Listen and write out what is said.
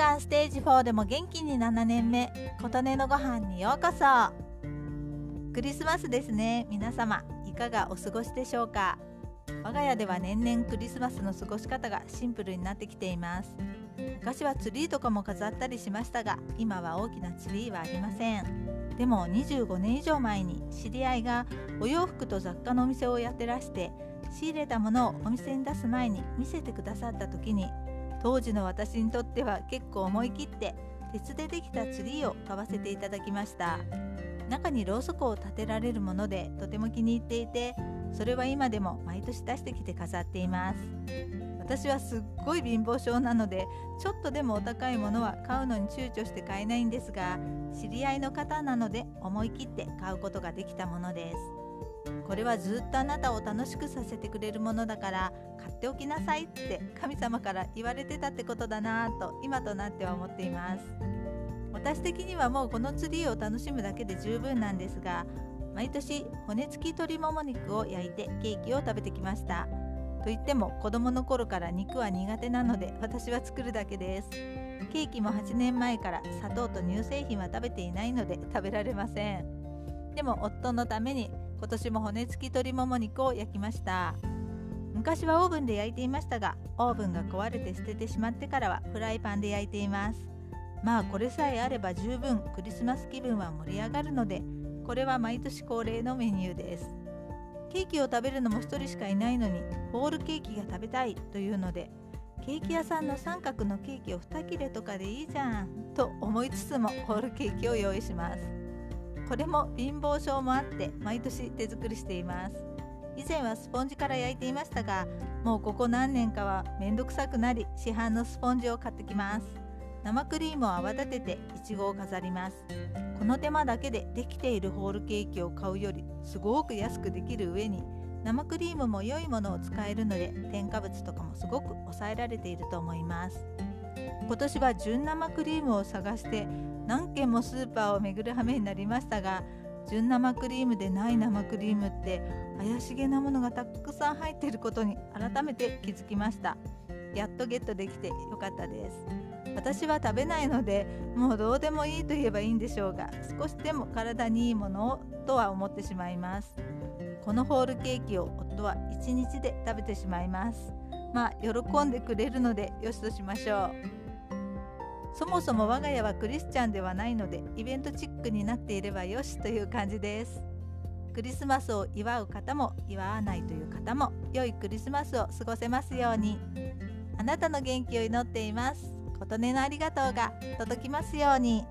がステージ4でも元気に7年目琴音のご飯にようこそ。クリスマスですね。皆様いかがお過ごしでしょうか？我が家では年々クリスマスの過ごし方がシンプルになってきています。昔はツリーとかも飾ったりしましたが今は大きなツリーはありません。でも25年以上前に知り合いがお洋服と雑貨のお店をやってらして仕入れたものをお店に出す前に見せてくださった時に当時の私にとっては結構思い切って鉄でできたツリーを買わせていただきました。中にろうそくを立てられるものでとても気に入っていてそれは今でも毎年出してきて飾っています。私はすっごい貧乏症なのでちょっとでもお高いものは買うのに躊躇して買えないんですが知り合いの方なので思い切って買うことができたものです。これはずっとあなたを楽しくさせてくれるものだから買っておきなさいって神様から言われてたってことだなぁと今となっては思っています。私的にはもうこのツリーを楽しむだけで十分なんですが毎年骨付き鶏もも肉を焼いてケーキを食べてきました。と言っても子供の頃から肉は苦手なので私は作るだけです。ケーキも8年前から砂糖と乳製品は食べていないので食べられません。でも夫のために今年も骨付き鶏もも肉を焼きました。昔はオーブンで焼いていましたがオーブンが壊れて捨ててしまってからはフライパンで焼いています。まあこれさえあれば十分クリスマス気分は盛り上がるのでこれは毎年恒例のメニューです。ケーキを食べるのも1人しかいないのにホールケーキが食べたいというのでケーキ屋さんの三角のケーキを2切れとかでいいじゃんと思いつつもホールケーキを用意します。これも貧乏症もあって毎年手作りしています。以前はスポンジから焼いていましたがもうここ何年かはめんどくさくなり市販のスポンジを買ってきます。生クリームを泡立てていちごを飾ります。この手間だけでできているホールケーキを買うよりすごく安くできる上に生クリームも良いものを使えるので添加物とかもすごく抑えられていると思います。今年は純生クリームを探して何軒もスーパーを巡る羽目になりましたが純生クリームでない生クリームって怪しげなものがたくさん入っていることに改めて気づきました。やっとゲットできてよかったです。私は食べないのでもうどうでもいいと言えばいいんでしょうが少しでも体にいいものをとは思ってしまいます。このホールケーキを夫は1日で食べてしまいます。まあ喜んでくれるのでよしとしましょう。そもそも我が家はクリスチャンではないのでイベントチックになっていればよしという感じです。クリスマスを祝う方も祝わないという方も良いクリスマスを過ごせますように。あなたの元気を祈っています。琴音のありがとうが届きますように。